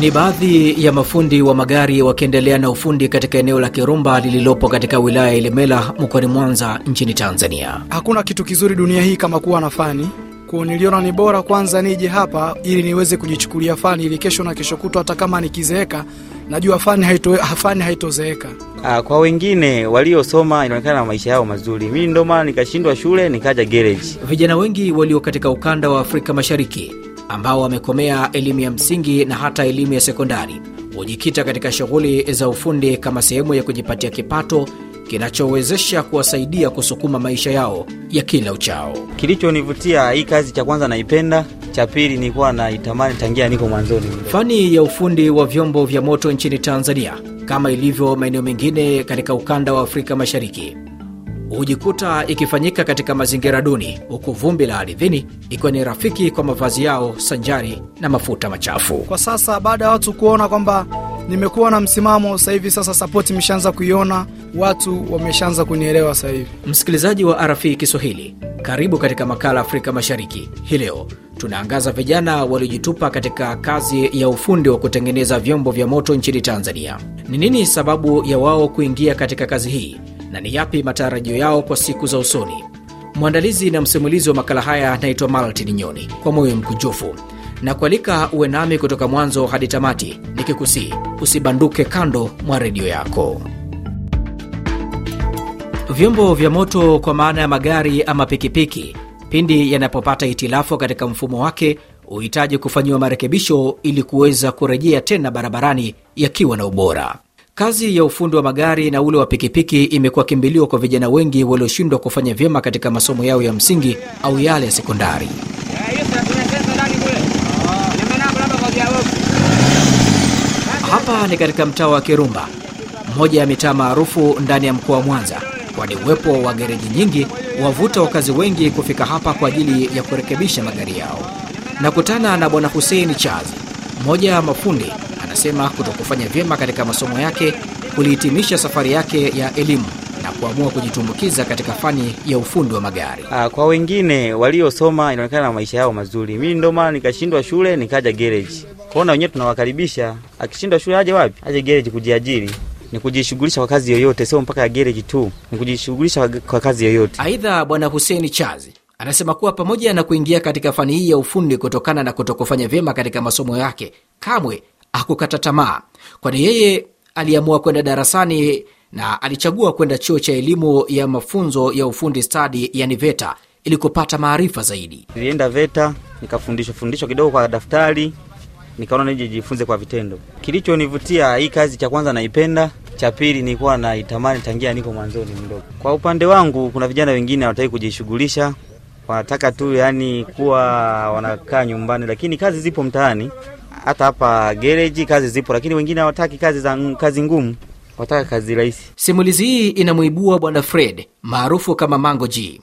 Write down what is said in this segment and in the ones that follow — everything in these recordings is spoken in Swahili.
Ni baadhi ya mafundi wa magari wakiendelea na ufundi katika eneo la Kirumba lililopo katika wilaya ya Ilemela mkoani Mwanza nchini Tanzania. Hakuna kitu kizuri dunia hii kama kuwa na fani kwa niliona ni bora kwanza nije hapa ili niweze kujichukulia fani ili kesho na kesho kutwa hata kama nikizeeka najua fani haito, fani haitozeeka. Ah, kwa wengine waliosoma inaonekana maisha yao mazuri. Mimi ndo maana nikashindwa shule nikaja gereji. Vijana wengi walio katika ukanda wa Afrika Mashariki ambao wamekomea elimu ya msingi na hata elimu ya sekondari hujikita katika shughuli za ufundi kama sehemu ya kujipatia kipato kinachowezesha kuwasaidia kusukuma maisha yao ya kila uchao. Kilichonivutia hii kazi, cha kwanza naipenda, cha pili nilikuwa naitamani tangia niko mwanzoni. Fani ya ufundi wa vyombo vya moto nchini Tanzania, kama ilivyo maeneo mengine katika ukanda wa Afrika Mashariki, hujikuta ikifanyika katika mazingira duni, huku vumbi la ardhini ikiwa ni rafiki kwa mavazi yao sanjari na mafuta machafu. Kwa sasa baada ya watu kuona kwamba nimekuwa na msimamo sasa hivi, sasa sapoti imeshaanza kuiona, watu wameshaanza kunielewa sasa hivi. Msikilizaji wa RFI Kiswahili, karibu katika makala Afrika Mashariki. Hii leo tunaangaza vijana waliojitupa katika kazi ya ufundi wa kutengeneza vyombo vya moto nchini Tanzania. Ni nini sababu ya wao kuingia katika kazi hii na ni yapi matarajio yao kwa siku za usoni? Mwandalizi na msimulizi wa makala haya anaitwa Maltin Nyoni, kwa moyo mkunjufu na kualika uwe nami kutoka mwanzo hadi tamati, nikikusii usibanduke kando mwa redio yako. Vyombo vya moto kwa maana ya magari ama pikipiki, pindi yanapopata hitilafu katika mfumo wake, huhitaji kufanyiwa marekebisho ili kuweza kurejea tena barabarani yakiwa na ubora. Kazi ya ufundi wa magari na ule wa pikipiki imekuwa kimbilio kwa vijana wengi walioshindwa kufanya vyema katika masomo yao ya msingi au yale ya sekondari. Hapa ni katika mtaa wa Kirumba, mmoja ya mitaa maarufu ndani ya mkoa wa Mwanza, kwani uwepo wa gereji nyingi wavuta wakazi wengi kufika hapa kwa ajili ya kurekebisha magari yao. Nakutana na Bwana Huseini Chazi, mmoja ya mafundi, anasema kuto kufanya vyema katika masomo yake kulihitimisha safari yake ya elimu na kuamua kujitumbukiza katika fani ya ufundi wa magari. Aa, kwa wengine waliosoma inaonekana maisha yao mazuri. Mimi ndo maana nikashindwa shule nikaja garage. Kwaona wenyewe tunawakaribisha, akishindwa shule aje wapi? Aje gereji kujiajiri ni kujishughulisha kwa kazi yoyote, sio mpaka gereji tu, ni kujishughulisha kwa kazi yoyote. Aidha, Bwana Huseni Chazi anasema kuwa pamoja na kuingia katika fani hii ya ufundi kutokana na kutokufanya vyema katika masomo yake, kamwe hakukata tamaa, kwani yeye aliamua kwenda darasani na alichagua kwenda chuo cha elimu ya mafunzo ya ufundi stadi, yani VETA, ili kupata maarifa zaidi. Nilienda VETA nikafundishwa fundishwa kidogo kwa daftari, nikaona nije jifunze kwa vitendo. Kilichonivutia hii kazi, cha kwanza naipenda, cha pili nilikuwa naitamani tangia niko mwanzoni mdogo. Kwa upande wangu, kuna vijana wengine hawataki kujishughulisha, wanataka tu yani kuwa wanakaa nyumbani, lakini kazi zipo mtaani, hata hapa gereji kazi zipo, lakini wengine hawataki kazi za kazi ngumu, wataka kazi rahisi. Simulizi hii inamuibua Bwana Fred maarufu kama Mango G.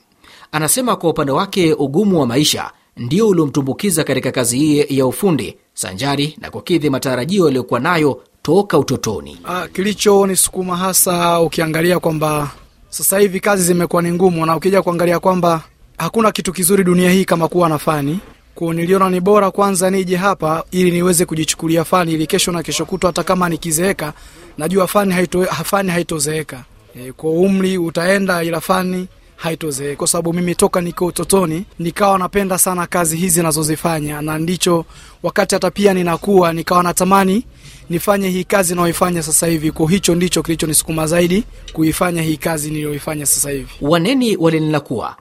Anasema kwa upande wake ugumu wa maisha ndio uliomtumbukiza katika kazi hii ya ufundi sanjari na kukidhi matarajio yaliyokuwa nayo toka utotoni. Ah, kilichonisukuma hasa ukiangalia kwamba sasa hivi kazi zimekuwa ni ngumu, na ukija kuangalia kwamba hakuna kitu kizuri dunia hii kama kuwa na fani kwa niliona ni bora kwanza nije hapa ili niweze kujichukulia fani ili kesho na kesho kutwa hata kama nikizeeka najua fani haito. E, kwa umri utaenda ila fani haitozeeka kwa sababu mimi toka niko utotoni nikawa napenda sana kazi hizi nazozifanya, na ndicho wakati hata pia ninakuwa nikawa natamani nifanye hii kazi naoifanya sasa hivi. Kwa hicho ndicho kilichonisukuma zaidi kuifanya hii kazi niliyoifanya sasa hivi. Waneni walinena kuwa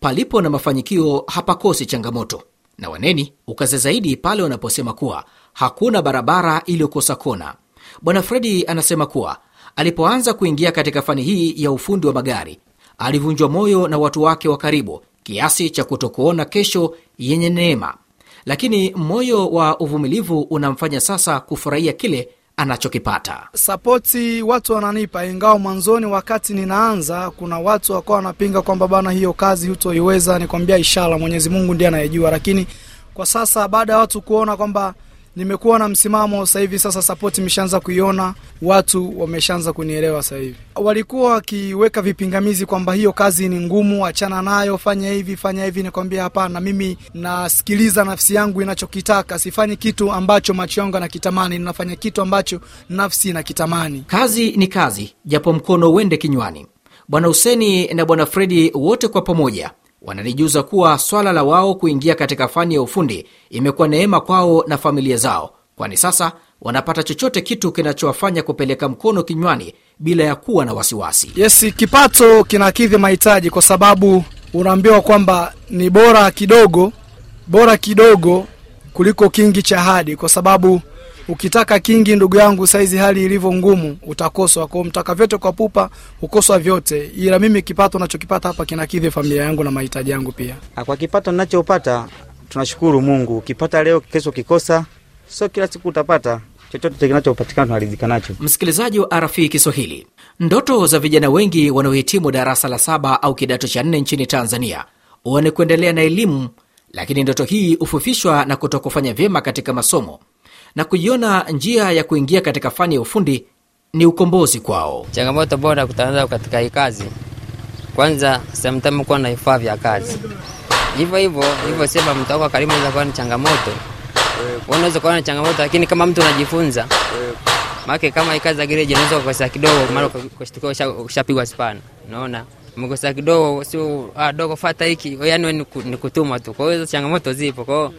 palipo na mafanikio hapakosi changamoto, na waneni ukaze zaidi pale wanaposema kuwa hakuna barabara iliyokosa kona. Bwana Fredi anasema kuwa alipoanza kuingia katika fani hii ya ufundi wa magari alivunjwa moyo na watu wake wa karibu kiasi cha kutokuona kesho yenye neema, lakini moyo wa uvumilivu unamfanya sasa kufurahia kile anachokipata. Sapoti watu wananipa, ingawa mwanzoni wakati ninaanza kuna watu wakawa wanapinga kwamba bana, hiyo kazi hutoiweza. Nikwambia inshallah, Mwenyezi Mungu ndiye anayejua, lakini kwa sasa baada ya watu kuona kwamba nimekuwa na msimamo sasa hivi, sasa sapoti imeshaanza kuiona, watu wameshaanza kunielewa sasa hivi. Walikuwa wakiweka vipingamizi kwamba hiyo kazi ni ngumu, achana nayo, fanya hivi, fanya hivi. Nikwambia hapana, mimi nasikiliza nafsi yangu inachokitaka, sifanyi kitu ambacho macho yangu anakitamani, ninafanya kitu ambacho nafsi inakitamani. Kazi ni kazi, japo mkono uende kinywani. Bwana Huseni na Bwana Fredi wote kwa pamoja wananijuza kuwa swala la wao kuingia katika fani ya ufundi imekuwa neema kwao na familia zao, kwani sasa wanapata chochote kitu kinachowafanya kupeleka mkono kinywani bila ya kuwa na wasiwasi. Yes, kipato kinakidhi mahitaji, kwa sababu unaambiwa kwamba ni bora kidogo, bora kidogo kuliko kingi cha hadi, kwa sababu ukitaka kingi, ndugu yangu, saizi hali ilivyo ngumu, utakoswa. Kwa mtaka vyote kwa pupa, ukoswa vyote, ila mimi kipato nachokipata hapa kinakidhi familia yangu na mahitaji yangu pia. Ah, Kwa kipato nachopata tunashukuru Mungu. Ukipata leo, kesho ukikosa, sio kila siku utapata chochote kinachopatikana, tunaridhika nacho. Msikilizaji wa RFI Kiswahili, ndoto za vijana wengi wanaohitimu darasa la saba au kidato cha nne nchini Tanzania huwa ni kuendelea na elimu, lakini ndoto hii hufufishwa na kutokufanya vyema katika masomo na kujiona njia ya kuingia katika fani ya ufundi ni ukombozi kwao. Changamoto bora kutana nayo katika hii kazi, kwanza samtame kuwa na vifaa vya kazi, hivyo hivyo hivyo sema mtu wako karibu inaweza kuwa na changamoto. Unaweza kuwa na changamoto, lakini kama mtu unajifunza, make kama ikazi za gereji unaweza kukosa kidogo, mara ukashtuka ushapigwa spana, unaona mkosa kidogo, sio ah, dogo fata hiki, yani ni kutuma tu. Kwa hiyo changamoto zipo, kwa hiyo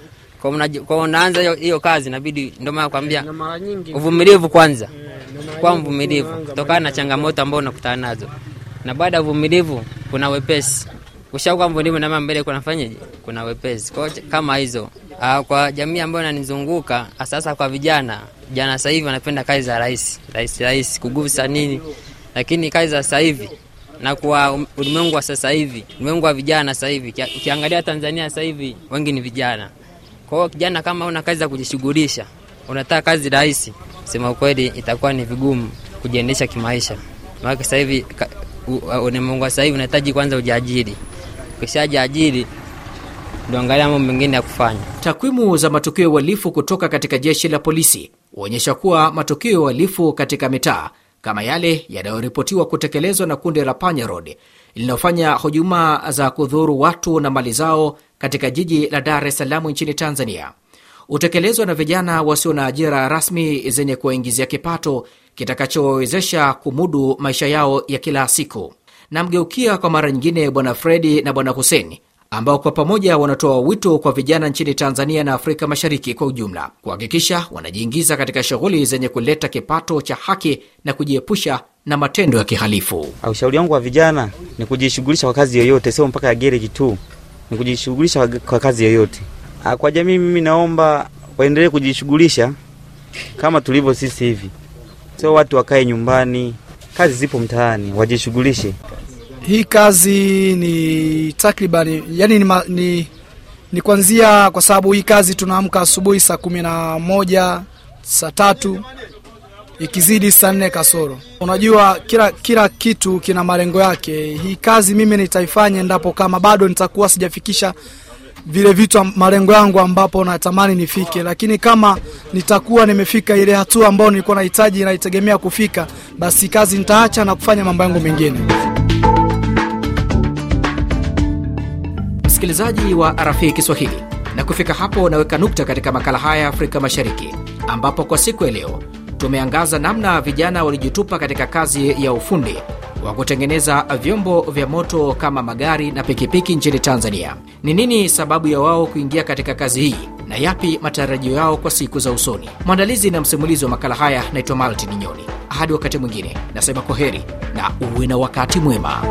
kwa unaanza hiyo- kazi, inabidi ndio maana nakwambia uvumilivu kwanza, kwa mvumilivu kutokana na changamoto ambazo unakutana nazo, na baada ya uvumilivu kuna wepesi. Ushakuwa mvumilivu na mbele kunafanyaje? Kuna wepesi. Kwa kama hizo Ah, kwa jamii ambayo inanizunguka sasa, kwa vijana jana, sasa hivi wanapenda kazi za rahisi rahisi rahisi, kugusa nini, lakini kazi za sasa hivi na kwa ulimwengu wa sasa hivi, ulimwengu wa vijana sasa hivi, ukiangalia Tanzania sasa hivi wengi ni vijana. Kwa hiyo kijana, kama una kazi za kujishughulisha, unataka kazi rahisi, sema ukweli, itakuwa ni vigumu kujiendesha kimaisha. Maana sasa hivi ulimwengu sasa hivi unahitaji kwanza ujiajiri. Ukishajiajiri ndio angalia mambo mengine ya kufanya. Takwimu za matukio ya uhalifu kutoka katika jeshi la polisi huonyesha kuwa matukio ya uhalifu katika mitaa kama yale yanayoripotiwa kutekelezwa na kundi la Panya Road linalofanya hujuma za kudhuru watu na mali zao katika jiji la Dar es Salaam nchini Tanzania hutekelezwa na vijana wasio na ajira rasmi zenye kuwaingizia kipato kitakachowawezesha kumudu maisha yao ya kila siku. Namgeukia kwa mara nyingine Bwana Fredi na Bwana Huseni ambao kwa pamoja wanatoa wito kwa vijana nchini Tanzania na Afrika Mashariki kwa ujumla kuhakikisha wanajiingiza katika shughuli zenye kuleta kipato cha haki na kujiepusha na matendo ya kihalifu. Ushauri wangu wa vijana ni kujishughulisha kwa kazi yoyote, sio mpaka ya gereji tu, ni kujishughulisha kwa- kwa kazi yoyote. Ah, Kwa jamii, mimi naomba waendelee kujishughulisha kama tulivyo sisi hivi, sio watu wakae nyumbani. Kazi zipo mtaani, wajishughulishe. Hii kazi ni takriban yani ni, ni, ni kwanzia, kwa sababu hii kazi tunaamka asubuhi saa kumi na moja saa tatu ikizidi saa nne kasoro. Unajua kila kila kitu kina malengo yake. Hii kazi mimi nitaifanya endapo kama bado nitakuwa sijafikisha vile vitu malengo yangu ambapo natamani nifike, lakini kama nitakuwa nimefika ile hatua ambayo nilikuwa nahitaji naitegemea kufika, basi kazi nitaacha na kufanya mambo yangu mengine. Msikilizaji wa RFI Kiswahili, na kufika hapo unaweka nukta katika makala haya ya Afrika Mashariki, ambapo kwa siku ya leo tumeangaza namna vijana walijitupa katika kazi ya ufundi wa kutengeneza vyombo vya moto kama magari na pikipiki nchini Tanzania. Ni nini sababu ya wao kuingia katika kazi hii na yapi matarajio yao kwa siku za usoni? Mwandalizi na msimulizi wa makala haya naitwa Maltin Nyoni. Hadi wakati mwingine, nasema kwa heri na uwe na wakati mwema.